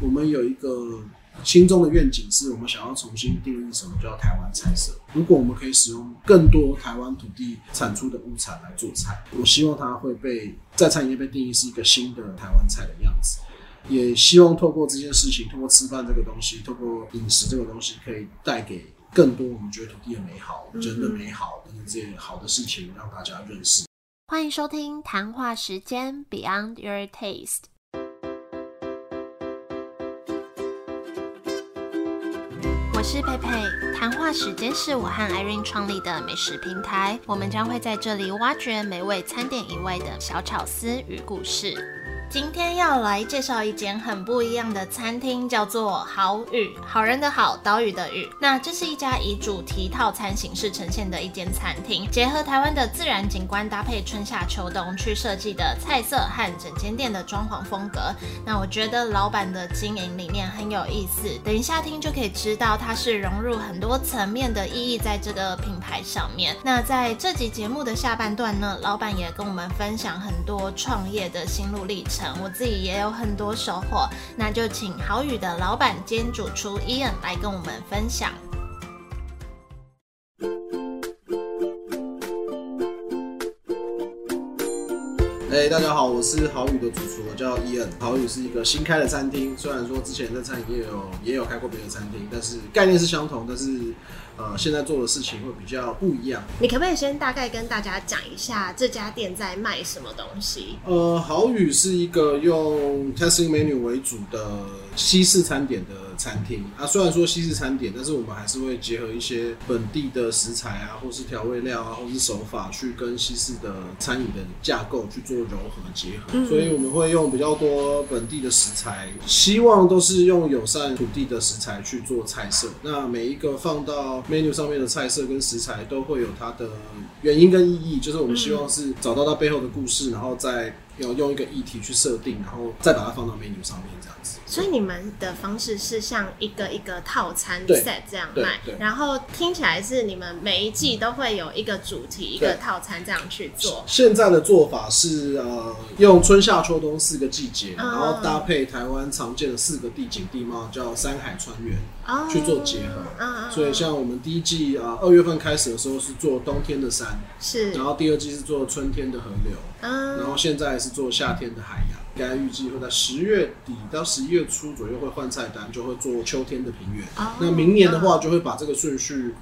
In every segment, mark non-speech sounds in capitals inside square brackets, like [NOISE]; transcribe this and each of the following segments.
我们有一个心中的愿景，是我们想要重新定义什么叫台湾菜色。如果我们可以使用更多台湾土地产出的物产来做菜，我希望它会被在餐饮业被定义是一个新的台湾菜的样子。也希望透过这件事情，透过吃饭这个东西，透过饮食这个东西，可以带给更多我们觉得土地的美好、人的美好等等这些好的事情，让大家认识。欢迎收听谈话时间 Beyond Your Taste。我是佩佩，谈话时间是我和 Irene 创立的美食平台，我们将会在这里挖掘美味餐点以外的小巧思与故事。今天要来介绍一间很不一样的餐厅，叫做好雨，好人的好，岛屿的屿。那这是一家以主题套餐形式呈现的一间餐厅，结合台湾的自然景观，搭配春夏秋冬去设计的菜色和整间店的装潢风格。那我觉得老板的经营理念很有意思，等一下听就可以知道，它是融入很多层面的意义在这个品牌上面。那在这集节目的下半段呢，老板也跟我们分享很多创业的心路历程。我自己也有很多收获，那就请好宇的老板兼主厨 Ian 来跟我们分享。哎，大家好，我是好宇的主厨，我叫 Ian。好宇是一个新开的餐厅，虽然说之前在餐饮业有也有开过别的餐厅，但是概念是相同，但是。呃，现在做的事情会比较不一样。你可不可以先大概跟大家讲一下这家店在卖什么东西？呃，好宇是一个用 testing menu 为主的西式餐点的餐厅啊。虽然说西式餐点，但是我们还是会结合一些本地的食材啊，或是调味料啊，或是手法，去跟西式的餐饮的架构去做柔合结合。所以我们会用比较多本地的食材，希望都是用友善土地的食材去做菜色。那每一个放到 menu 上面的菜色跟食材都会有它的原因跟意义，就是我们希望是找到它背后的故事，然后再要用一个议题去设定，然后再把它放到 menu 上面这样子。所以你们的方式是像一个一个套餐 set 这样卖，然后听起来是你们每一季都会有一个主题一个套餐这样去做。现在的做法是呃用春夏秋冬四个季节，然后搭配台湾常见的四个地景地貌，叫山海川原去做结合。所以像我们第一季啊二月份开始的时候是做冬天的山，是，然后第二季是做春天的河流，然后现在是做夏天的海洋。应该预计会在十月底到十一月初左右会换菜单，就会做秋天的平原。那明年的话，就会把这个顺序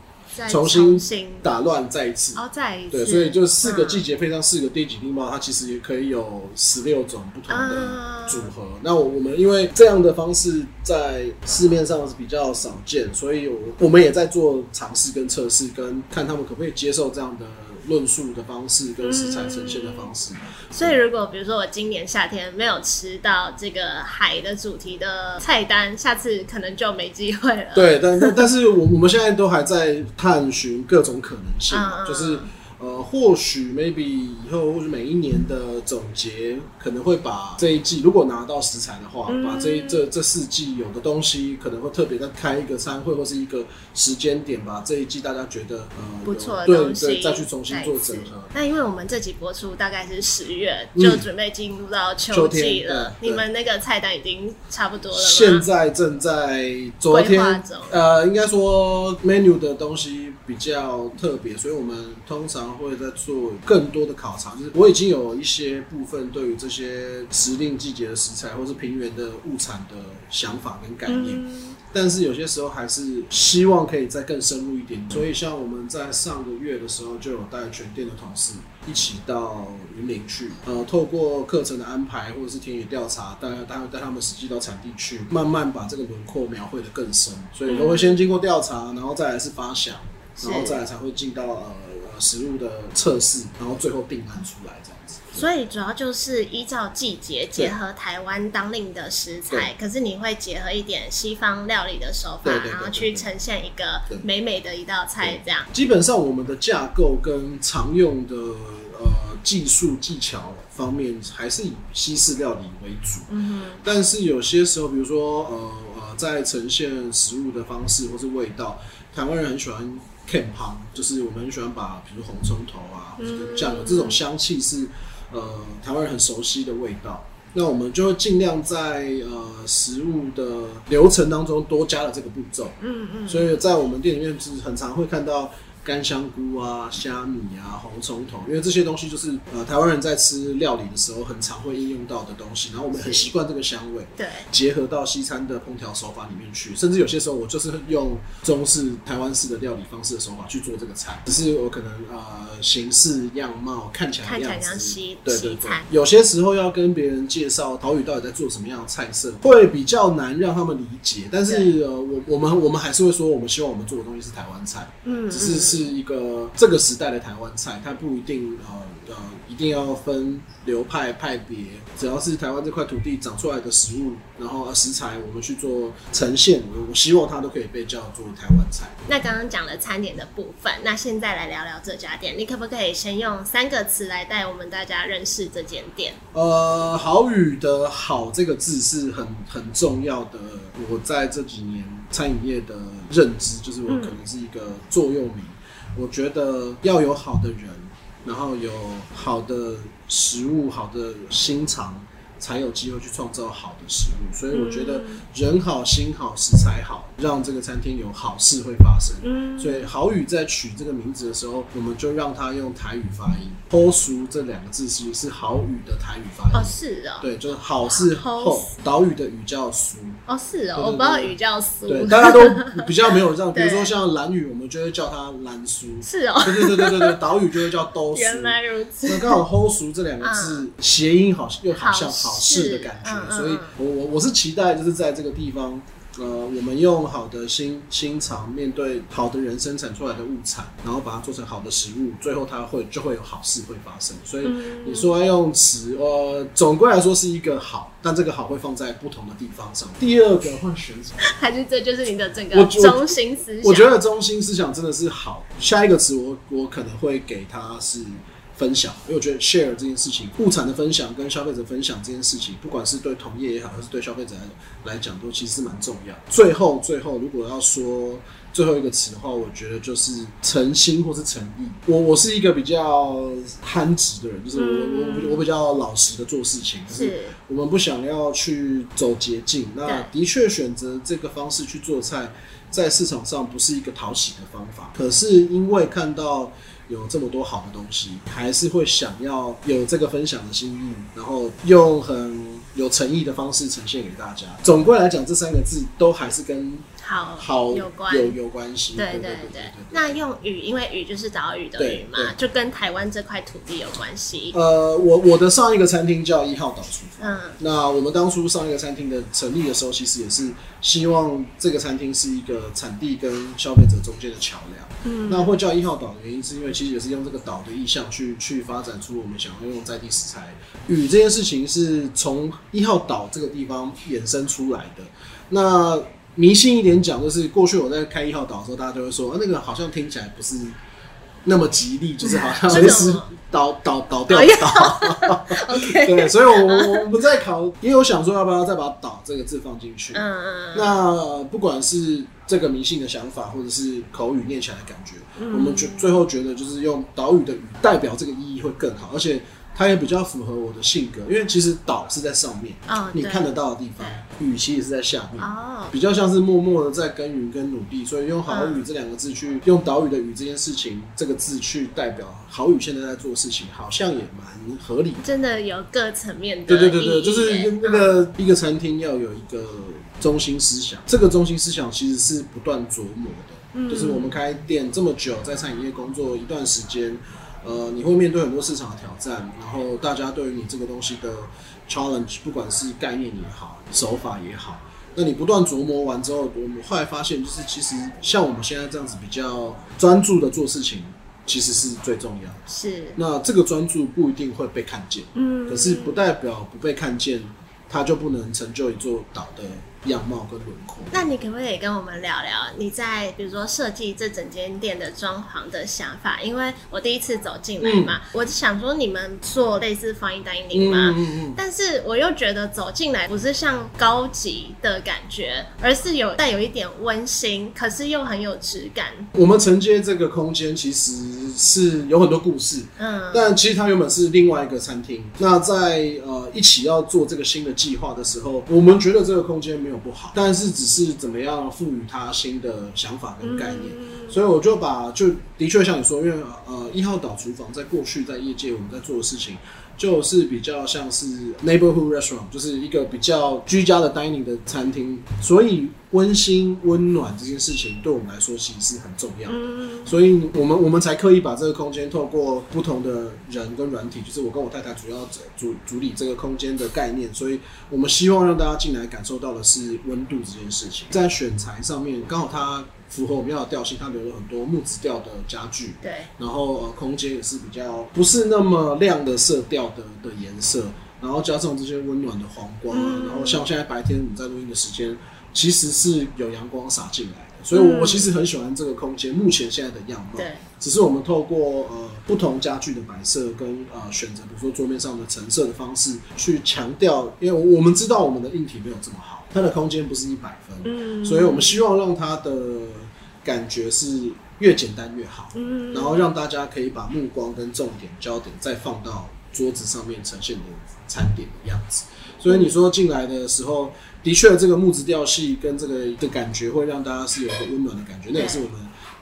重新打乱再一次。哦，再一次。对，所以就四个季节配上四个地级地貌，它其实也可以有十六种不同的组合。那我们因为这样的方式在市面上是比较少见，所以我我们也在做尝试跟测试，跟看他们可不可以接受这样的。论述的方式跟食材呈现的方式，所以如果比如说我今年夏天没有吃到这个海的主题的菜单，下次可能就没机会了。对，但但但是我我们现在都还在探寻各种可能性，就是。呃，或许 maybe 以后或者每一年的总结可能会把这一季，如果拿到食材的话，把这这这四季有的东西可能会特别再开一个餐会或是一个时间点吧。这一季大家觉得呃不错的东西，对对，再去重新做整合。那因为我们这集播出大概是十月，就准备进入到秋季了。你们那个菜单已经差不多了现在正在昨天呃，应该说 menu 的东西比较特别，所以我们通常。会在做更多的考察，就是我已经有一些部分对于这些时令季节的食材，或是平原的物产的想法跟概念，但是有些时候还是希望可以再更深入一点。所以像我们在上个月的时候，就有带全店的同事一起到云林去，呃，透过课程的安排或者是田野调查，带带带他们实际到产地去，慢慢把这个轮廓描绘的更深。所以都会先经过调查，然后再来是发想，然后再来才会进到呃。食物的测试，然后最后定案出来这样子。所以主要就是依照季节，结合台湾当令的食材，可是你会结合一点西方料理的手法，然后去呈现一个美美的一道菜这样。基本上我们的架构跟常用的呃技术技巧方面，还是以西式料理为主。嗯哼。但是有些时候，比如说呃呃，在呈现食物的方式或是味道，台湾人很喜欢。Can 香就是我们很喜欢把，比如红葱头啊，酱油这种香气是呃台湾人很熟悉的味道。那我们就会尽量在呃食物的流程当中多加了这个步骤。嗯嗯。所以在我们店里面是很常会看到。干香菇啊、虾米啊、红葱头，因为这些东西就是呃台湾人在吃料理的时候很常会应用到的东西，然后我们很习惯这个香味，对，结合到西餐的烹调手法里面去，甚至有些时候我就是用中式、台湾式的料理方式的手法去做这个菜，只是我可能呃形式样貌看起来样子，对对对，有些时候要跟别人介绍岛屿到底在做什么样的菜色，会比较难让他们理解，但是呃我我们我们还是会说，我们希望我们做的东西是台湾菜，嗯，只是是。是一个这个时代的台湾菜，它不一定呃呃一定要分流派派别，只要是台湾这块土地长出来的食物，然后食材我们去做呈现，我希望它都可以被叫做台湾菜。那刚刚讲了餐点的部分，那现在来聊聊这家店，你可不可以先用三个词来带我们大家认识这间店？呃，好语的好这个字是很很重要的，我在这几年餐饮业的认知，就是我可能是一个座右铭。我觉得要有好的人，然后有好的食物，好的心肠。才有机会去创造好的食物，所以我觉得人好心好食材好，让这个餐厅有好事会发生。嗯，所以好语在取这个名字的时候，我们就让他用台语发音。后熟这两个字其实是好语的台语发音。哦，是啊，对，就是好事后，岛屿的语叫熟。哦，是哦，我不知道语叫熟。对，大家都 [LAUGHS] 比较没有这样，比如说像蓝语，我们就会叫它蓝书。是哦，对对对对对对，岛屿就会叫都熟。原来如此。那刚好后熟这两个字谐音好像又好像。好事的感觉，所以我我我是期待，就是在这个地方。呃，我们用好的心心肠面对好的人生产出来的物产，然后把它做成好的食物，最后它会就会有好事会发生。所以你说要用词，呃，总归来说是一个好，但这个好会放在不同的地方上。第二个换选择？[LAUGHS] 还是这就是你的整个中心思想？我觉得中心思想真的是好。下一个词，我我可能会给它是。分享，因为我觉得 share 这件事情，物产的分享跟消费者分享这件事情，不管是对同业也好，还是对消费者来来讲，都其实蛮重要。最后，最后，如果要说最后一个词的话，我觉得就是诚心或是诚意。我我是一个比较憨直的人，就是我我我比较老实的做事情。是，我们不想要去走捷径。那的确选择这个方式去做菜，在市场上不是一个讨喜的方法。可是因为看到。有这么多好的东西，还是会想要有这个分享的心意，然后用很有诚意的方式呈现给大家。总归来讲，这三个字都还是跟。好，好有关有有关系。对对对，那用雨，因为雨就是岛屿的雨嘛，就跟台湾这块土地有关系。呃，我我的上一个餐厅叫一号岛厨房。嗯，那我们当初上一个餐厅的成立的时候，其实也是希望这个餐厅是一个产地跟消费者中间的桥梁。嗯，那会叫一号岛的原因，是因为其实也是用这个岛的意象去去发展出我们想要用在地食材。雨这件事情是从一号岛这个地方衍生出来的。那迷信一点讲，就是过去我在开一号岛的时候，大家都会说，啊，那个好像听起来不是那么吉利，就是好像随时倒倒倒掉 [LAUGHS] [LAUGHS] 对，所以，我我我们在考，也有想说要不要再把“岛”这个字放进去。嗯嗯。那不管是这个迷信的想法，或者是口语念起来的感觉，我们觉最后觉得就是用岛屿的语代表这个意义会更好，而且。它也比较符合我的性格，因为其实岛是在上面，你看得到的地方，雨其实是在下面，比较像是默默的在耕耘跟努力，所以用好雨这两个字去用岛屿的雨这件事情这个字去代表好雨现在在做事情，好像也蛮合理。真的有各层面的，对对对对，就是那个一个餐厅要有一个中心思想，这个中心思想其实是不断琢磨的，就是我们开店这么久，在餐饮业工作一段时间。呃，你会面对很多市场的挑战，然后大家对于你这个东西的 challenge，不管是概念也好，手法也好，那你不断琢磨完之后，我们后来发现，就是其实像我们现在这样子比较专注的做事情，其实是最重要的。是。那这个专注不一定会被看见，嗯，可是不代表不被看见，它就不能成就一座岛的。样貌跟轮廓，那你可不可以跟我们聊聊你在比如说设计这整间店的装潢的想法？因为我第一次走进来嘛，我想说你们做类似防疫单引领嘛，但是我又觉得走进来不是像高级的感觉，而是有带有一点温馨，可是又很有质感。我们承接这个空间，其实是有很多故事，嗯，但其实它原本是另外一个餐厅。那在呃一起要做这个新的计划的时候，我们觉得这个空间没有不好，但是只是怎么样赋予它新的想法跟概念。所以我就把就的确像你说，因为呃一号岛厨房在过去在业界我们在做的事情。就是比较像是 neighborhood restaurant，就是一个比较居家的 dining 的餐厅，所以温馨温暖这件事情对我们来说其实是很重要。嗯，所以我们我们才刻意把这个空间透过不同的人跟软体，就是我跟我太太主要主主理这个空间的概念，所以我们希望让大家进来感受到的是温度这件事情。在选材上面，刚好它。符合我们要的调性，它留了很多木质调的家具，对，然后呃空间也是比较不是那么亮的色调的的颜色，然后加上这些温暖的黄光，然后像现在白天我们在录音的时间，其实是有阳光洒进来的，所以我我其实很喜欢这个空间目前现在的样貌，对，只是我们透过呃不同家具的摆设跟呃选择，比如说桌面上的橙色的方式去强调，因为我们知道我们的硬体没有这么好。它的空间不是一百分，嗯，所以我们希望让它的感觉是越简单越好，嗯，然后让大家可以把目光跟重点焦点再放到桌子上面呈现的餐点的样子。所以你说进来的时候，的确这个木质调系跟这个的感觉会让大家是有一个温暖的感觉，那也是我们。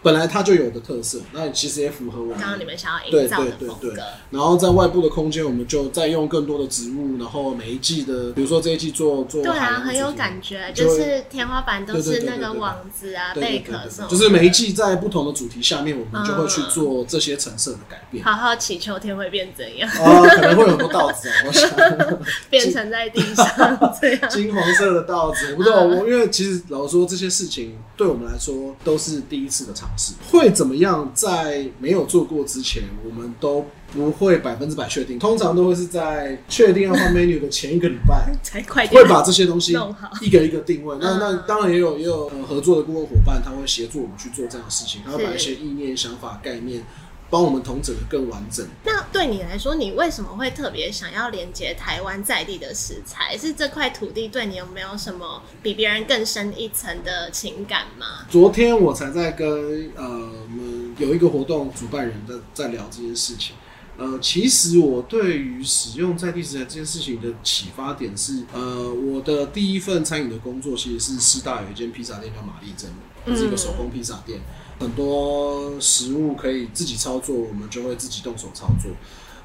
本来它就有的特色，那其实也符合我们刚刚你们想要营造的风格。然后在外部的空间，我们就再用更多的植物，然后每一季的，比如说这一季做做，对啊，很有感觉，就是天花板都是那个网子啊、贝壳什么。就是每一季在不同的主题下面，我们就会去做这些成色的改变。好好祈求天会变怎样？啊，可能会有很多稻子啊，我想 [LAUGHS] 变成在地上这样金黄色的稻子。不知道我，因为其实老实说，这些事情对我们来说都是第一次的尝。会怎么样？在没有做过之前，我们都不会百分之百确定。通常都会是在确定要换 menu 的前一个礼拜 [LAUGHS] 才快会把这些东西一个一个定位。那那当然也有也有合作的顾问伙伴，他会协助我们去做这样的事情，他会把一些意念、想法、概念。帮我们同整的更完整。那对你来说，你为什么会特别想要连接台湾在地的食材？是这块土地对你有没有什么比别人更深一层的情感吗？昨天我才在跟呃我们有一个活动主办人在在聊这件事情。呃，其实我对于使用在地食材这件事情的启发点是，呃，我的第一份餐饮的工作其实是师大有一间披萨店叫玛丽珍，是一个手工披萨店。很多食物可以自己操作，我们就会自己动手操作。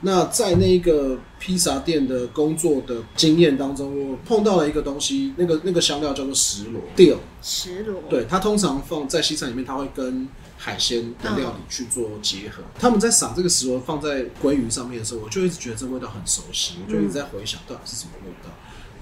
那在那个披萨店的工作的经验当中，我碰到了一个东西，那个那个香料叫做石螺。dill。石螺。对，它通常放在西餐里面，它会跟海鲜的料理去做结合。他们在撒这个石螺放在鲑鱼上面的时候，我就一直觉得这味道很熟悉，我就一直在回想到底是什么味道。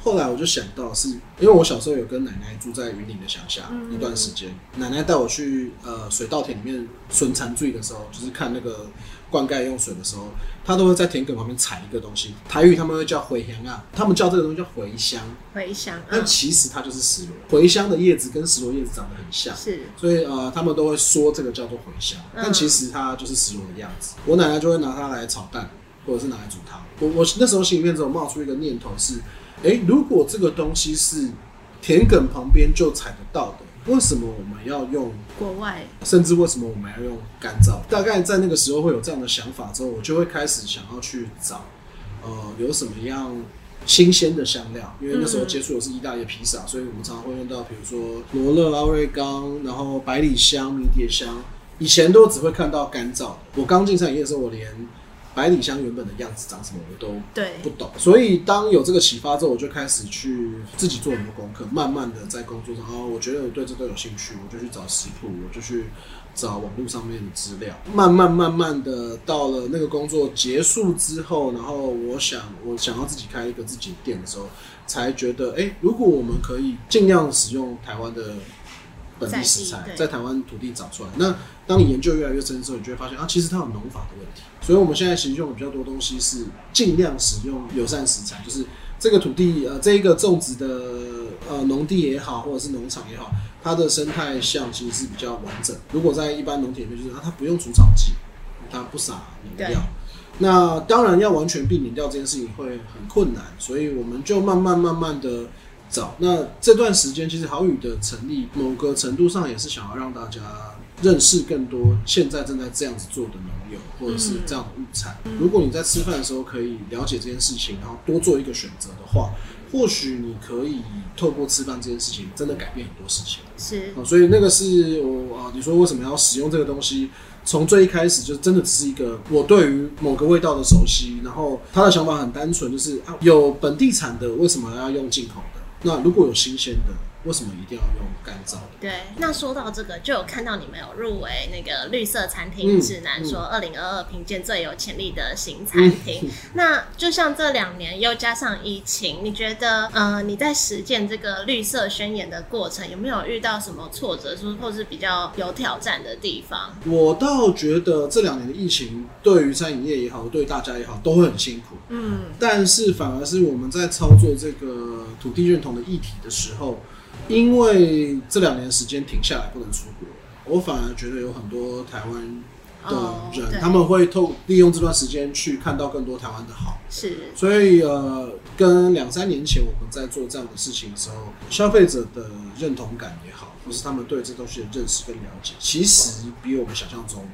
后来我就想到，是因为我小时候有跟奶奶住在云林的乡下一段时间，奶奶带我去呃水稻田里面损残醉的时候，就是看那个灌溉用水的时候，她都会在田埂旁边采一个东西，台语他们会叫茴香啊，他们叫这个东西叫茴香，茴香，但其实它就是石螺，茴香的叶子跟石螺叶子长得很像，是，所以呃他们都会说这个叫做茴香，但其实它就是石螺的样子。我奶奶就会拿它来炒蛋，或者是拿来煮汤。我我那时候心里面只有冒出一个念头是。哎，如果这个东西是田埂旁边就采得到的，为什么我们要用国外？甚至为什么我们要用干燥？大概在那个时候会有这样的想法之后，我就会开始想要去找，呃，有什么样新鲜的香料？因为那时候接触的是意大利披萨，所以我们常常会用到，比如说罗勒、奥瑞冈，然后百里香、迷迭香。以前都只会看到干燥的。我刚进餐饮业的时候，我连百里香原本的样子长什么我都不懂，所以当有这个启发之后，我就开始去自己做很多功课，慢慢的在工作上，哦，我觉得我对这都有兴趣，我就去找食谱，我就去找网络上面的资料，慢慢慢慢的到了那个工作结束之后，然后我想我想要自己开一个自己的店的时候，才觉得，哎，如果我们可以尽量使用台湾的。本地食材在台湾土地长出来，那当你研究越来越深之后，你就会发现啊，其实它有农法的问题。所以我们现在其实用的比较多东西是尽量使用友善食材，就是这个土地呃，这一个种植的呃农地也好，或者是农场也好，它的生态相其实是比较完整。如果在一般农田里面，就是啊，它不用除草剂，它不撒农药，那当然要完全避免掉这件事情会很困难，所以我们就慢慢慢慢的。找那这段时间，其实好雨的成立，某个程度上也是想要让大家认识更多现在正在这样子做的农友，或者是这样的物产。如果你在吃饭的时候可以了解这件事情，然后多做一个选择的话，或许你可以透过吃饭这件事情，真的改变很多事情。是，所以那个是我啊，你说为什么要使用这个东西？从最一开始就真的只是一个我对于某个味道的熟悉，然后他的想法很单纯，就是啊，有本地产的，为什么要用进口的？那如果有新鲜的？为什么一定要用干燥的？对，那说到这个，就有看到你们有入围那个绿色餐厅指南，说二零二二评鉴最有潜力的新餐厅。那就像这两年又加上疫情，你觉得呃你在实践这个绿色宣言的过程，有没有遇到什么挫折，说或是比较有挑战的地方？我倒觉得这两年的疫情对于餐饮业也好，对大家也好，都会很辛苦。嗯，但是反而是我们在操作这个土地认同的议题的时候。因为这两年时间停下来不能出国，我反而觉得有很多台湾的人，他们会透利用这段时间去看到更多台湾的好。是，所以呃，跟两三年前我们在做这样的事情的时候，消费者的认同感也好，或是他们对这东西的认识跟了解，其实比我们想象中。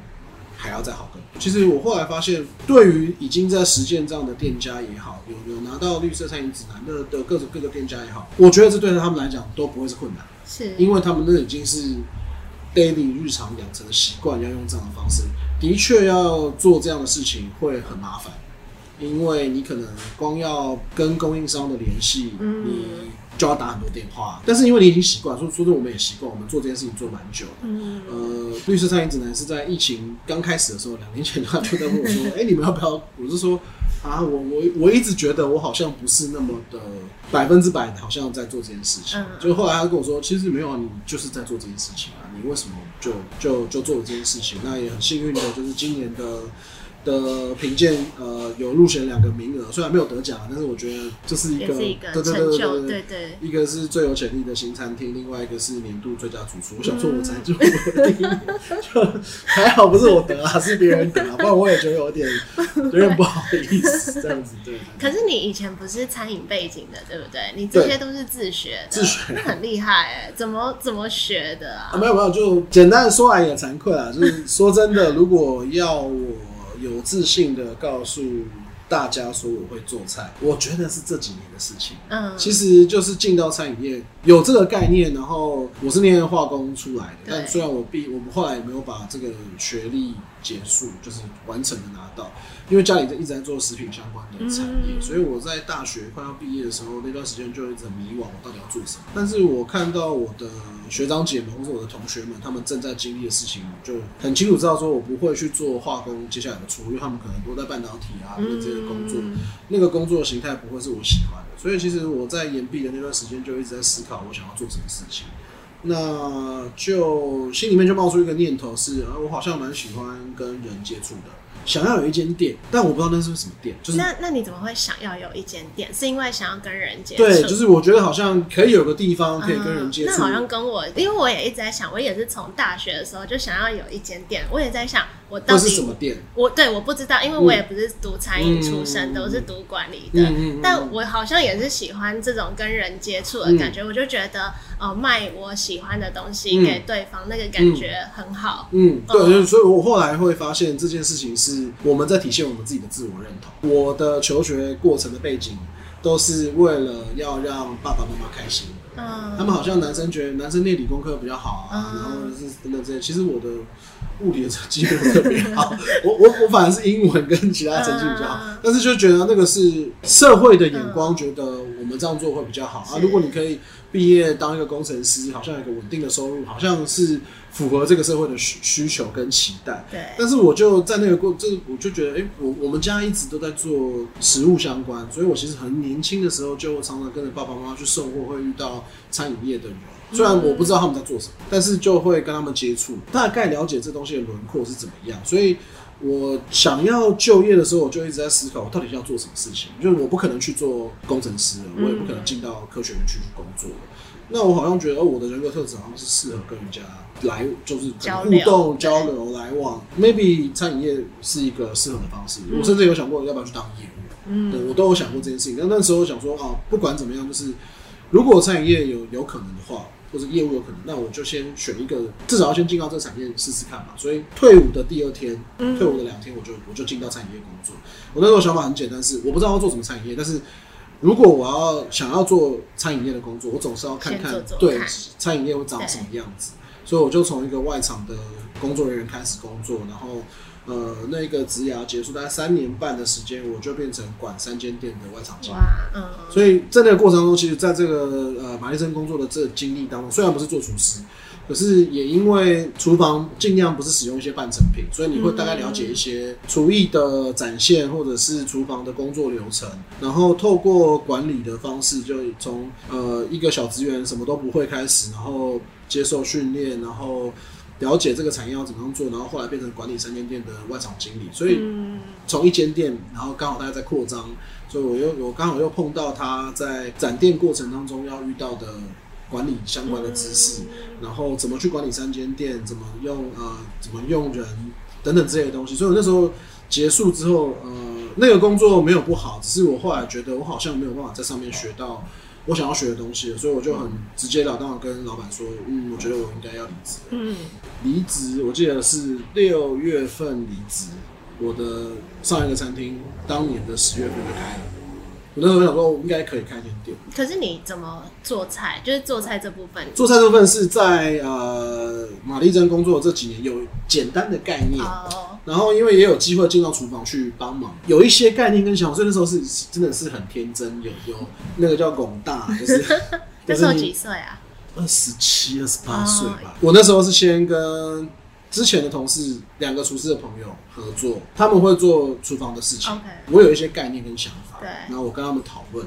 还要再好更多。其实我后来发现，对于已经在实践这样的店家也好，有有拿到绿色餐饮指南的的各种各个店家也好，我觉得这对他们来讲都不会是困难，是因为他们那已经是 daily 日常养成的习惯，要用这样的方式。的确要做这样的事情会很麻烦，因为你可能光要跟供应商的联系，你。就要打很多电话，但是因为你已经习惯，说说真，我们也习惯，我们做这件事情做蛮久。嗯，呃，律师餐饮指南是在疫情刚开始的时候，两年前他就在问我说：“哎，你们要不要？”我是说：“啊，我我我一直觉得我好像不是那么的百分之百，好像在做这件事情。”就后来他跟我说：“其实没有啊，你就是在做这件事情啊，你为什么就就就做了这件事情？那也很幸运的，就是今年的。”的评鉴呃有入选两个名额，虽然没有得奖，但是我觉得这是一个对对对对对对，一个是最有潜力的新餐厅，另外一个是年度最佳主厨。我想说我才就第一，就还好不是我得啊，是别人得啊，不然我也觉得有点有点不好意思这样子。对。可是你以前不是餐饮背景的，对不对？你这些都是自学，自学 [LAUGHS] 很厉害哎，怎么怎么学的啊？没有没有，就简单的说来也惭愧啊，就是说真的，如果要我。有自信的告诉大家说我会做菜，我觉得是这几年的事情。嗯，其实就是进到餐饮业有这个概念，然后我是念化工出来的，但虽然我毕我们后来也没有把这个学历结束，就是完成的拿到。因为家里在一直在做食品相关的产业，所以我在大学快要毕业的时候，那段时间就一直很迷惘，我到底要做什么？但是我看到我的学长姐们或者我的同学们，他们正在经历的事情，就很清楚知道说，我不会去做化工接下来的出路，因为他们可能都在半导体啊这些工作，那个工作形态不会是我喜欢的。所以其实我在延毕的那段时间，就一直在思考我想要做什么事情。那就心里面就冒出一个念头是，啊，我好像蛮喜欢跟人接触的。想要有一间店，但我不知道那是什么店。就是那那你怎么会想要有一间店？是因为想要跟人接触？对，就是我觉得好像可以有个地方可以跟人接触。那好像跟我，因为我也一直在想，我也是从大学的时候就想要有一间店。我也在想，我到底是什么店？我对我不知道，因为我也不是读餐饮出身，的，我是读管理的。但我好像也是喜欢这种跟人接触的感觉。我就觉得，哦，卖我喜欢的东西给对方，那个感觉很好。嗯，对，所以我后来会发现这件事情是。是我们在体现我们自己的自我认同。我的求学过程的背景都是为了要让爸爸妈妈开心。嗯，他们好像男生觉得男生念理工科比较好啊，然后是等等这些。其实我的物理的成绩没有特别好，[LAUGHS] 我我我反而是英文跟其他成绩比较好。但是就觉得那个是社会的眼光，觉得我们这样做会比较好啊。如果你可以毕业当一个工程师，好像有一个稳定的收入，好像是。符合这个社会的需需求跟期待，对。但是我就在那个过，这我就觉得，哎，我我们家一直都在做食物相关，所以我其实很年轻的时候就常常跟着爸爸妈妈去送货，会遇到餐饮业的人。虽然我不知道他们在做什么，但是就会跟他们接触，大概了解这东西的轮廓是怎么样。所以我想要就业的时候，我就一直在思考，我到底要做什么事情。就是我不可能去做工程师，我也不可能进到科学园区去工作了。那我好像觉得，我的人格特质好像是适合跟人家来，就是互动、交流、来往。Maybe 餐饮业是一个适合的方式。我甚至有想过要不要去当业务，嗯，我都有想过这件事情。但那时候想说，啊，不管怎么样，就是如果餐饮业有有可能的话，或者业务有可能，那我就先选一个，至少要先进到这个产业试试看嘛。所以退伍的第二天，退伍的两天，我就我就进到餐饮业工作。我那时候想法很简单，是我不知道要做什么餐饮业，但是如果我要想要做餐饮业的工作，我总是要看看对餐饮业会长什么样子。所以我就从一个外场的工作人员开始工作，然后。呃，那个职涯结束大概三年半的时间，我就变成管三间店的外场经理。嗯，所以在那个过程中，其实在这个呃马丽生工作的这经历当中，虽然不是做厨师，可是也因为厨房尽量不是使用一些半成品，所以你会大概了解一些厨艺的展现，或者是厨房的工作流程，然后透过管理的方式，就从呃一个小职员什么都不会开始，然后接受训练，然后。了解这个产业要怎么样做，然后后来变成管理三间店的外场经理，所以从一间店，然后刚好大家在扩张，所以我又我刚好又碰到他在展店过程当中要遇到的管理相关的知识，然后怎么去管理三间店，怎么用呃怎么用人等等这些东西，所以我那时候结束之后，呃那个工作没有不好，只是我后来觉得我好像没有办法在上面学到。我想要学的东西，所以我就很直截了当的跟老板说，嗯，我觉得我应该要离职。嗯，离职，我记得是六月份离职，我的上一个餐厅当年的十月份就开了。我那时候想说，我应该可以开间店。可是你怎么做菜？就是做菜这部分。做菜这部分是在呃玛丽珍工作这几年有简单的概念，然后因为也有机会进到厨房去帮忙，有一些概念跟想法。所以那时候是真的是很天真，有有那个叫拱大，就是 [LAUGHS] 那时候几岁啊？二十七、二十八岁吧。我那时候是先跟。之前的同事，两个厨师的朋友合作，他们会做厨房的事情。我有一些概念跟想法，然后我跟他们讨论，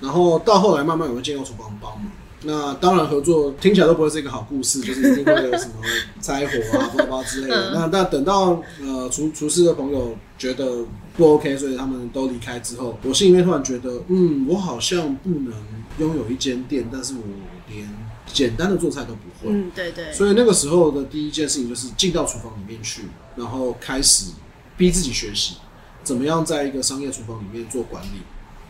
然后到后来慢慢也会进到厨房帮忙。那当然合作听起来都不会是一个好故事，就是一定会有什么灾火啊、包包之类的。那那等到呃厨厨师的朋友觉得不 OK，所以他们都离开之后，我心里面突然觉得，嗯，我好像不能拥有一间店，但是我连。简单的做菜都不会，嗯，对对，所以那个时候的第一件事情就是进到厨房里面去，然后开始逼自己学习怎么样在一个商业厨房里面做管理，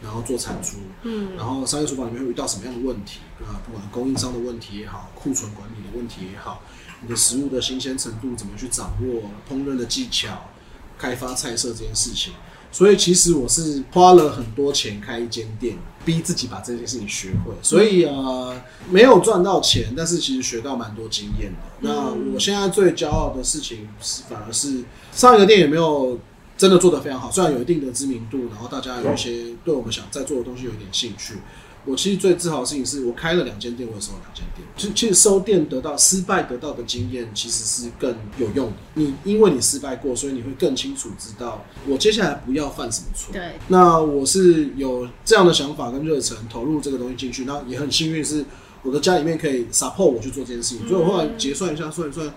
然后做产出，嗯，然后商业厨房里面会遇到什么样的问题啊？不管供应商的问题也好，库存管理的问题也好，你的食物的新鲜程度怎么去掌握，烹饪的技巧，开发菜色这件事情。所以其实我是花了很多钱开一间店，逼自己把这件事情学会。所以呃，没有赚到钱，但是其实学到蛮多经验的。那我现在最骄傲的事情是，反而是上一个店也没有真的做得非常好，虽然有一定的知名度，然后大家有一些对我们想在做的东西有一点兴趣。我其实最自豪的事情是我开了两间店，我也收了两间店。其实，其实收店得到失败得到的经验，其实是更有用的。你因为你失败过，所以你会更清楚知道我接下来不要犯什么错。对。那我是有这样的想法跟热忱投入这个东西进去，那也很幸运是我的家里面可以 support 我去做这件事情。所以我后来结算一下，算一算，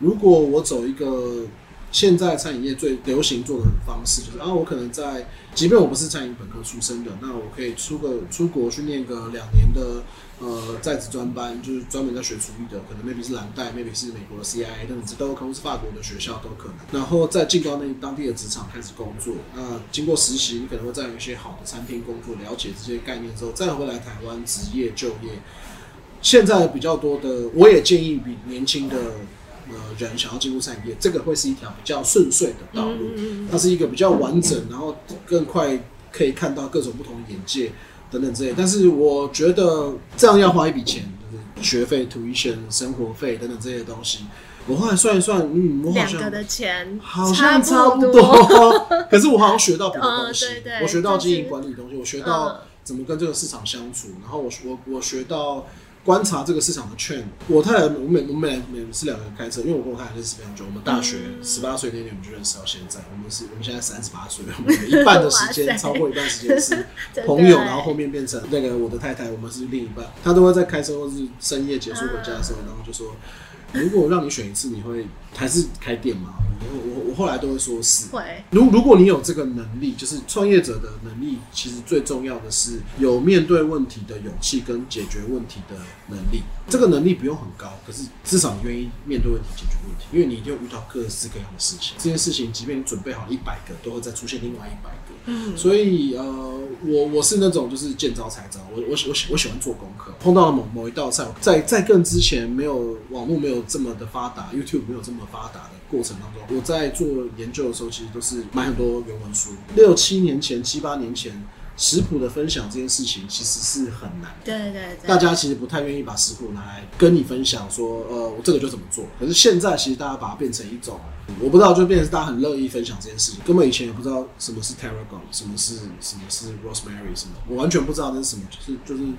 如果我走一个。现在餐饮业最流行做的方式就是啊，我可能在，即便我不是餐饮本科出身的，那我可以出个出国去念个两年的呃在职专班，就是专门在学厨艺的，可能 maybe 是蓝带，maybe 是美国的 CIA 等等，这都可能是法国的学校都可能。然后再进到那当地的职场开始工作，那经过实习，你可能会在一些好的餐厅工作，了解这些概念之后，再回来台湾职业就业。现在比较多的，我也建议比年轻的。呃，人想要进入餐饮业，这个会是一条比较顺遂的道路。它是一个比较完整，然后更快可以看到各种不同的眼界等等之类。但是我觉得这样要花一笔钱，就是学费、tuition、生活费等等这些东西。我后来算一算，嗯，我好像两个的钱好像差不多。[LAUGHS] 可是我好像学到别的东西，我学到经营管理东西，我学到怎么跟这个市场相处，然后我我我学到。观察这个市场的 trend，我太太，我每我们每每是两个人开车，因为我跟我太太认识非常久，我们大学十八岁那年我们就认识到现在，我们是我们现在三十八岁，我们一半的时间超过一半时间是 [LAUGHS] 朋友，然后后面变成那个我的太太，我们是另一半，她都会在开车或是深夜结束回家的时候，然后就说。如果让你选一次，你会还是开店吗？我我我后来都会说是。会。如如果你有这个能力，就是创业者的能力，其实最重要的是有面对问题的勇气跟解决问题的能力。这个能力不用很高，可是至少你愿意面对问题、解决问题，因为你一定会遇到各式各样的事情。这件事情，即便你准备好一百个，都会再出现另外一百个。嗯，所以呃，我我是那种就是见招拆招，我我我喜我喜欢做功课。碰到了某某一道菜，在在更之前没有网络没有这么的发达，YouTube 没有这么发达的过程当中，我在做研究的时候，其实都是买很多原文书。六七年前、七八年前。食谱的分享这件事情其实是很难，对对对，大家其实不太愿意把食谱拿来跟你分享，说呃我这个就怎么做。可是现在其实大家把它变成一种，我不知道就变成大家很乐意分享这件事情。根本以前也不知道什么是 Tarragon，什么是什么是 Rosemary 什么，我完全不知道那是什么，就是就是。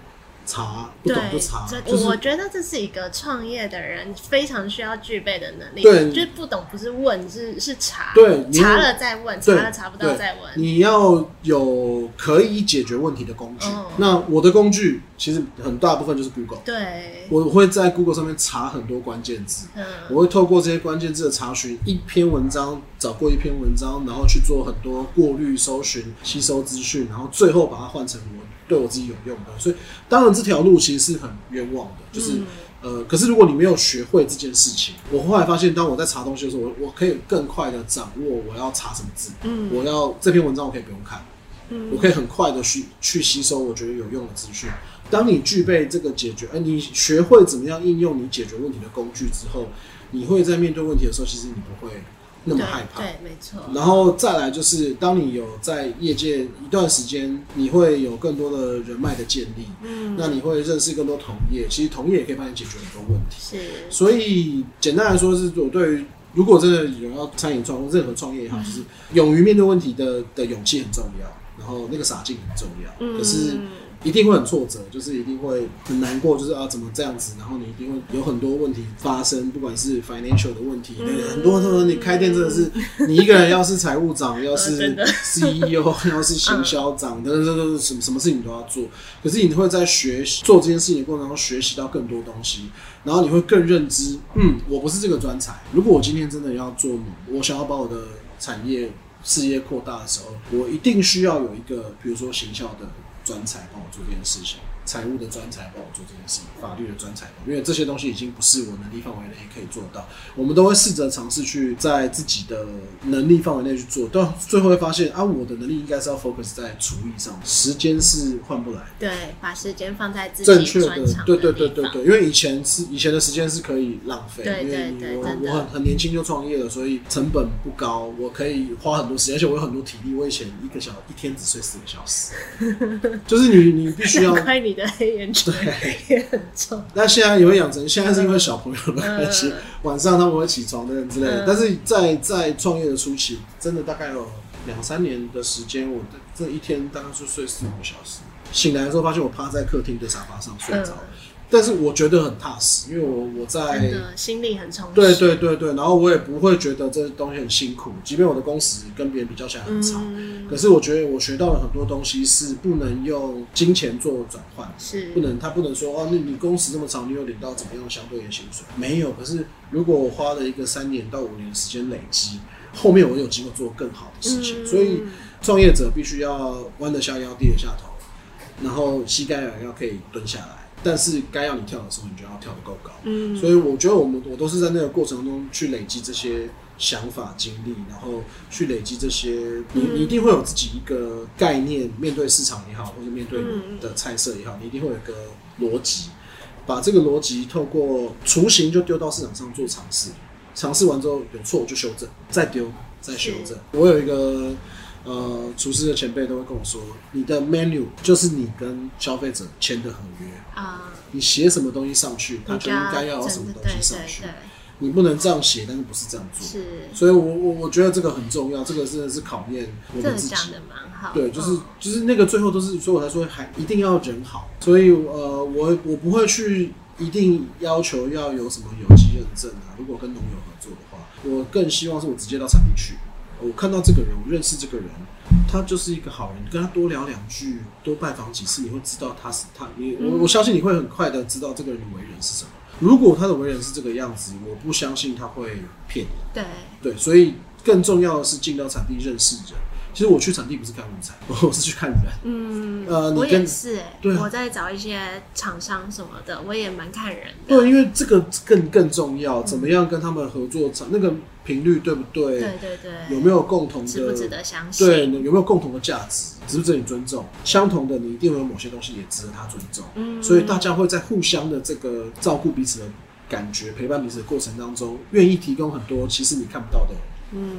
查不懂就查，我觉得这是一个创业的人非常需要具备的能力。对，就是不懂不是问，是是查。对，查了再问，查了查不到再问。你要有可以解决问题的工具。那我的工具其实很大部分就是 Google。对，我会在 Google 上面查很多关键字。嗯，我会透过这些关键字的查询，一篇文章找过一篇文章，然后去做很多过滤、搜寻、吸收资讯，然后最后把它换成我。对我自己有用的，所以当然这条路其实是很冤枉的，就是呃，可是如果你没有学会这件事情，我后来发现，当我在查东西的时候，我我可以更快的掌握我要查什么字，嗯，我要这篇文章我可以不用看，嗯，我可以很快的去去吸收我觉得有用的资讯。当你具备这个解决，哎，你学会怎么样应用你解决问题的工具之后，你会在面对问题的时候，其实你不会。那么害怕，对，没错。然后再来就是，当你有在业界一段时间，你会有更多的人脉的建立，嗯，那你会认识更多同业，其实同业也可以帮你解决很多问题。是，所以简单来说，是我对于如果真的有要餐饮创任何创业也好，就是勇于面对问题的的勇气很重要，然后那个傻劲很重要。嗯，可是。一定会很挫折，就是一定会很难过，就是啊怎么这样子？然后你一定会有很多问题发生，不管是 financial 的问题，很多都你开店真的是 [LAUGHS] 你一个人，要是财务长，要是 CEO，[LAUGHS] 要是行销长，等等等等，什么什么事情都要做。可是你会在学习做这件事情的过程中学习到更多东西，然后你会更认知，嗯，我不是这个专才。如果我今天真的要做，我想要把我的产业事业扩大的时候，我一定需要有一个，比如说行销的。专才帮我做这件事情，财务的专才帮我做这件事情，法律的专才，因为这些东西已经不是我能力范围内可以做到。我们都会试着尝试去在自己的能力范围内去做，但最后会发现啊，我的能力应该是要 focus 在厨艺上，时间是换不来。对，把时间放在自己正确的，对对对对对，因为以前是以前的时间是可以浪费，对对对，我我很很年轻就创业了，所以成本不高，我可以花很多时间，而且我有很多体力。我以前一个小一天只睡四个小时。[LAUGHS] 就是你，你必须要 [LAUGHS] 黑眼圈，对，也很重。那现在也会养成，现在是因为小朋友的关系，晚上他们会起床的之类的。但是在在创业的初期，真的大概有两三年的时间，我这一天大概是睡四五个小时，醒来的时候发现我趴在客厅的沙发上睡着。但是我觉得很踏实，因为我我在心力很充实。对对对对，然后我也不会觉得这东西很辛苦，即便我的工时跟别人比较起来很长，可是我觉得我学到了很多东西是不能用金钱做转换，是不能他不能说哦，那你工时这么长，你有领到怎么样相对的薪水？没有。可是如果我花了一个三年到五年时间累积，后面我有机会做更好的事情。所以创业者必须要弯得下腰，低得下头，然后膝盖要可以蹲下来。但是该要你跳的时候，你就要跳得够高。嗯，所以我觉得我们我都是在那个过程中去累积这些想法、经历，然后去累积这些。你你一定会有自己一个概念，面对市场也好，或者面对的菜色也好，你一定会有一个逻辑。把这个逻辑透过雏形就丢到市场上做尝试，尝试完之后有错就修正，再丢再修正。我有一个。呃，厨师的前辈都会跟我说，你的 menu 就是你跟消费者签的合约啊。你写什么东西上去，他就应该要有什么东西上去。你不能这样写，但是不是这样做。是，所以我我我觉得这个很重要，这个真的是考验我们自己。讲的蛮好。对，就是就是那个最后都是，所以我才说还一定要人好。所以呃，我我不会去一定要求要有什么有机认证啊。如果跟农友合作的话，我更希望是我直接到产地去。我看到这个人，我认识这个人，他就是一个好人。跟他多聊两句，多拜访几次，你会知道他是他。你我我相信你会很快的知道这个人的为人是什么。如果他的为人是这个样子，我不相信他会骗你。对对，所以更重要的是进到产地认识人，其实我去场地不是看物材，[LAUGHS] 我是去看人。嗯，呃，我也是哎，对，我在找一些厂商什么的，我也蛮看人的。对，因为这个更更重要，怎么样跟他们合作，那个频率对不对？对对对，有没有共同的？值不值得相信？对，有没有共同的价值？值不值得你尊重？相同的，你一定会有某些东西也值得他尊重。嗯，所以大家会在互相的这个照顾彼此的感觉、陪伴彼此的过程当中，愿意提供很多其实你看不到的。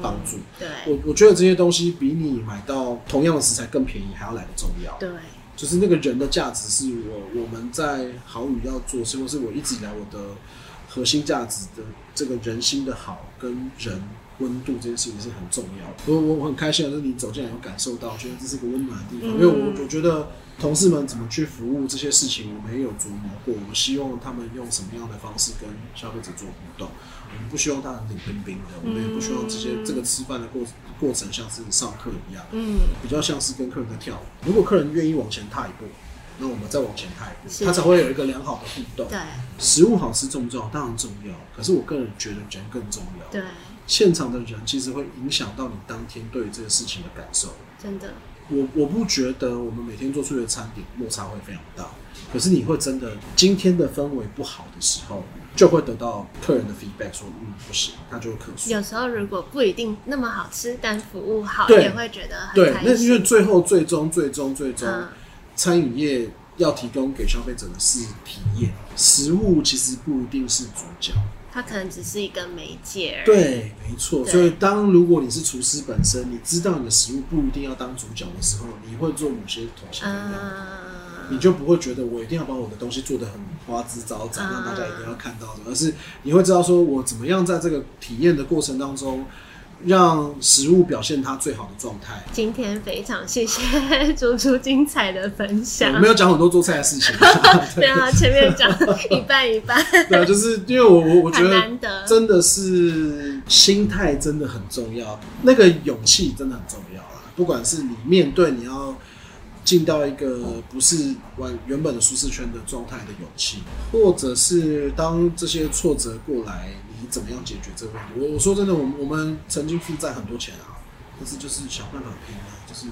帮助，对我我觉得这些东西比你买到同样的食材更便宜还要来的重要。对，就是那个人的价值是我我们在好语要做，是不是我一直以来我的核心价值的这个人心的好跟人温度这件事情是很重要的。我我我很开心，就是你走进来有感受到，觉得这是个温暖的地方，因为我我觉得。同事们怎么去服务这些事情，我们也有琢磨过。我们希望他们用什么样的方式跟消费者做互动。我们不希望他很冷冰冰的，我们也不希望这些这个吃饭的过过程像是上课一样，嗯，比较像是跟客人在跳舞。如果客人愿意往前踏一步，那我们再往前踏一步，他才会有一个良好的互动。对，食物好吃重不重要？当然重要。可是我个人觉得人更重要。对，现场的人其实会影响到你当天对这个事情的感受。真的。我我不觉得我们每天做出的餐点落差会非常大，可是你会真的今天的氛围不好的时候，就会得到客人的 feedback 说嗯不行，那就会客诉。有时候如果不一定那么好吃，但服务好也会觉得很对。那因为最后最终最终最终，餐饮业要提供给消费者的是体验，食物其实不一定是主角。它可能只是一个媒介。对，没错。所以，当如果你是厨师本身，你知道你的食物不一定要当主角的时候，你会做某些妥协你就不会觉得我一定要把我的东西做得很花枝招展，让大家一定要看到的，而是你会知道说我怎么样在这个体验的过程当中。让食物表现它最好的状态。今天非常谢谢猪猪精彩的分享。我没有讲很多做菜的事情。[LAUGHS] 对啊，前面讲一半一半。对啊，就是因为我我我觉得真的是心态真的很重要，那个勇气真的很重要啊！不管是你面对你要进到一个不是完原本的舒适圈的状态的勇气，或者是当这些挫折过来。你怎么样解决这个问题？我我说真的，我们我们曾经负债很多钱啊，但是就是想办法拼啊，就是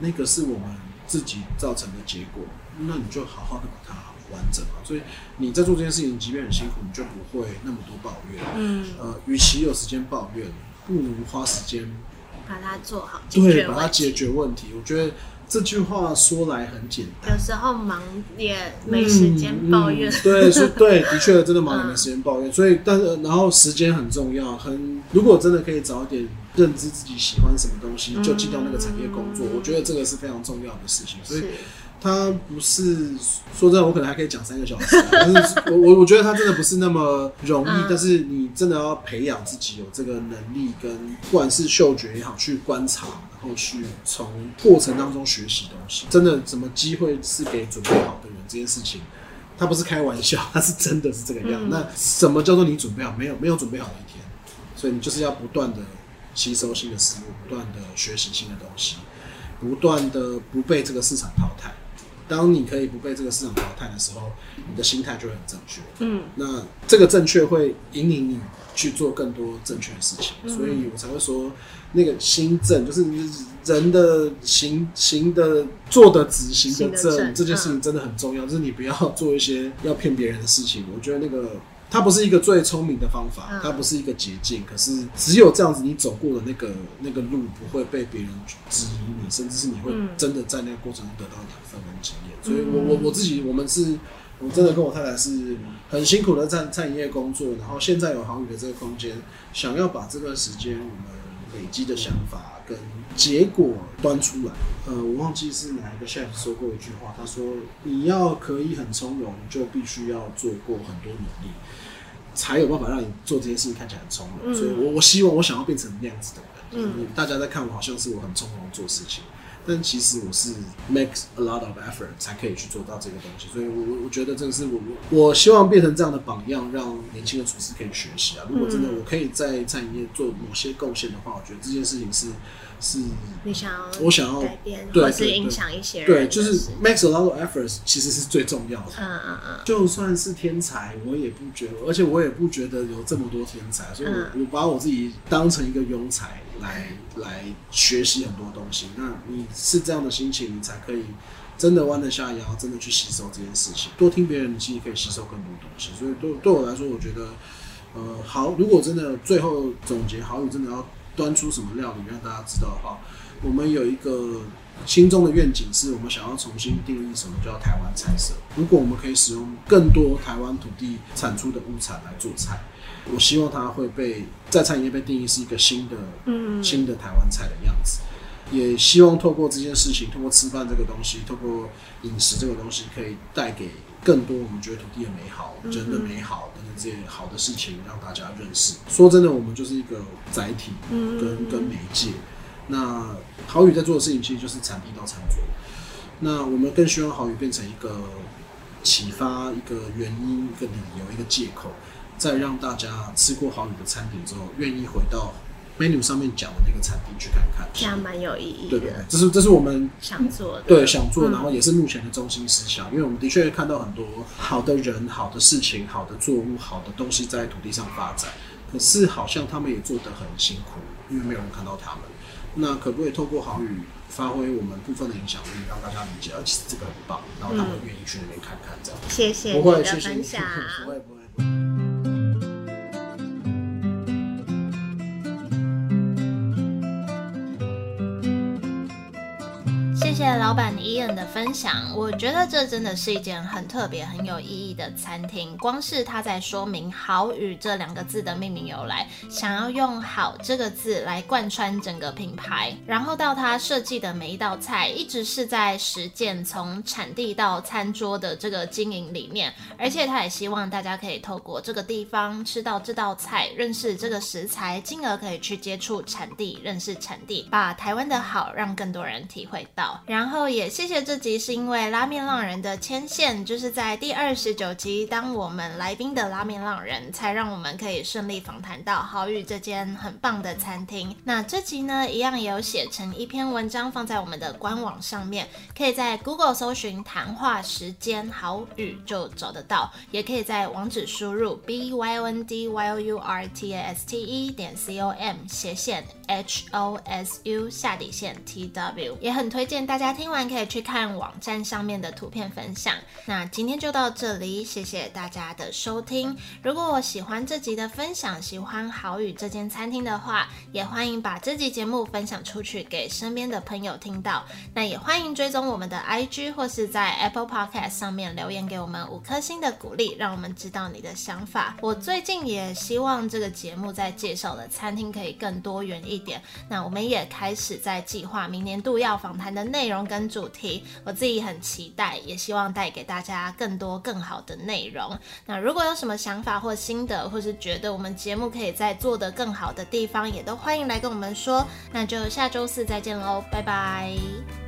那个是我们自己造成的结果，那你就好好的把它完整嘛。所以你在做这件事情，即便很辛苦，你就不会那么多抱怨。嗯，呃，与其有时间抱怨，不如花时间把它做好，对，把它解决问题。我觉得。这句话说来很简单，有时候忙也没时间抱怨。对，说对，的确真的忙也没时间抱怨。[LAUGHS] 所以，但是然后时间很重要，很如果真的可以早一点认知自己喜欢什么东西，就进到那个产业工作，我觉得这个是非常重要的事情。所以。他不是说真的，我可能还可以讲三个小时。但是 [LAUGHS] 我我我觉得他真的不是那么容易。但是你真的要培养自己有这个能力，跟不管是嗅觉也好，去观察，然后去从过程当中学习东西。真的，什么机会是给准备好的人？这件事情，他不是开玩笑，他是真的是这个样。那什么叫做你准备好？没有没有准备好的一天。所以你就是要不断的吸收新的事物，不断的学习新的东西，不断的不被这个市场淘汰。当你可以不被这个市场淘汰的时候，你的心态就会很正确。嗯，那这个正确会引领你去做更多正确的事情，所以我才会说，那个心正就是人的行行的做的执行的正这件事情真的很重要，就是你不要做一些要骗别人的事情。我觉得那个。它不是一个最聪明的方法，它不是一个捷径。可是只有这样子，你走过的那个那个路不会被别人质疑你，甚至是你会真的在那个过程中得到养分跟经验。所以，我我我自己，我们是，我真的跟我太太是很辛苦的在餐饮业工作，然后现在有航宇的这个空间，想要把这段时间我们累积的想法跟结果端出来。呃，我忘记是哪一个 chef 说过一句话，他说：“你要可以很从容，就必须要做过很多努力。”才有办法让你做这些事情看起来很从容，所以我我希望我想要变成那样子的人。嗯，大家在看我好像是我很从容做事情，但其实我是 makes a lot of effort 才可以去做到这个东西，所以我我觉得这个是我我希望变成这样的榜样，让年轻的厨师可以学习啊。如果真的我可以在餐饮业做某些贡献的话，我觉得这件事情是。是，你想要我想要改变，或是影响一些人，对，就是 makes a lot of efforts，其实是最重要的。嗯嗯嗯，就算是天才，我也不觉得，而且我也不觉得有这么多天才，所以我我把我自己当成一个庸才来来学习很多东西。那你是这样的心情，你才可以真的弯得下腰，真的去吸收这件事情。多听别人，你其实可以吸收更多东西。所以对对我来说，我觉得，呃，好，如果真的最后总结，好，你真的要。端出什么料理让大家知道的话，我们有一个心中的愿景，是我们想要重新定义什么叫台湾菜色。如果我们可以使用更多台湾土地产出的物产来做菜，我希望它会被在餐饮业被定义是一个新的、新的台湾菜的样子。也希望透过这件事情，透过吃饭这个东西，透过饮食这个东西，可以带给更多我们觉得土地的美好、人的美好等等。这些好的事情让大家认识。说真的，我们就是一个载体，跟跟媒介。那好宇在做的事情，其实就是产地到餐桌。那我们更希望好宇变成一个启发、一个原因、一个理由、一个借口，再让大家吃过好宇的餐点之后，愿意回到。Menu 上面讲的那个产地去看看，这样蛮有意义。对对对，这是这是我们想做的，对想做，然后也是目前的中心思想。因为我们的确看到很多好的人、好的事情、好的作物、好的东西在土地上发展，可是好像他们也做得很辛苦，因为没有人看到他们。那可不可以透过好语发挥我们部分的影响力，让大家理解，而且这个很棒，然后他们愿意去那边看看，这样。谢谢，不会，谢谢，不会，不会。谢谢老板伊恩的分享，我觉得这真的是一件很特别、很有意义的餐厅。光是他在说明“好语”这两个字的命名由来，想要用“好”这个字来贯穿整个品牌，然后到他设计的每一道菜，一直是在实践从产地到餐桌的这个经营理念。而且他也希望大家可以透过这个地方吃到这道菜，认识这个食材，进而可以去接触产地，认识产地，把台湾的好让更多人体会到。然后也谢谢这集，是因为拉面浪人的牵线，就是在第二十九集，当我们来宾的拉面浪人，才让我们可以顺利访谈到好宇这间很棒的餐厅。那这集呢，一样也有写成一篇文章放在我们的官网上面，可以在 Google 搜寻谈话时间好宇就找得到，也可以在网址输入 b y o n d y o u r t a s t e 点 c o m 斜线 h o s u 下底线 t w，也很推荐大。大家听完可以去看网站上面的图片分享。那今天就到这里，谢谢大家的收听。如果我喜欢这集的分享，喜欢好雨这间餐厅的话，也欢迎把这集节目分享出去给身边的朋友听到。那也欢迎追踪我们的 IG 或是在 Apple Podcast 上面留言给我们五颗星的鼓励，让我们知道你的想法。我最近也希望这个节目在介绍的餐厅可以更多元一点。那我们也开始在计划明年度要访谈的内。内容跟主题，我自己很期待，也希望带给大家更多更好的内容。那如果有什么想法或心得，或是觉得我们节目可以在做得更好的地方，也都欢迎来跟我们说。那就下周四再见喽，拜拜。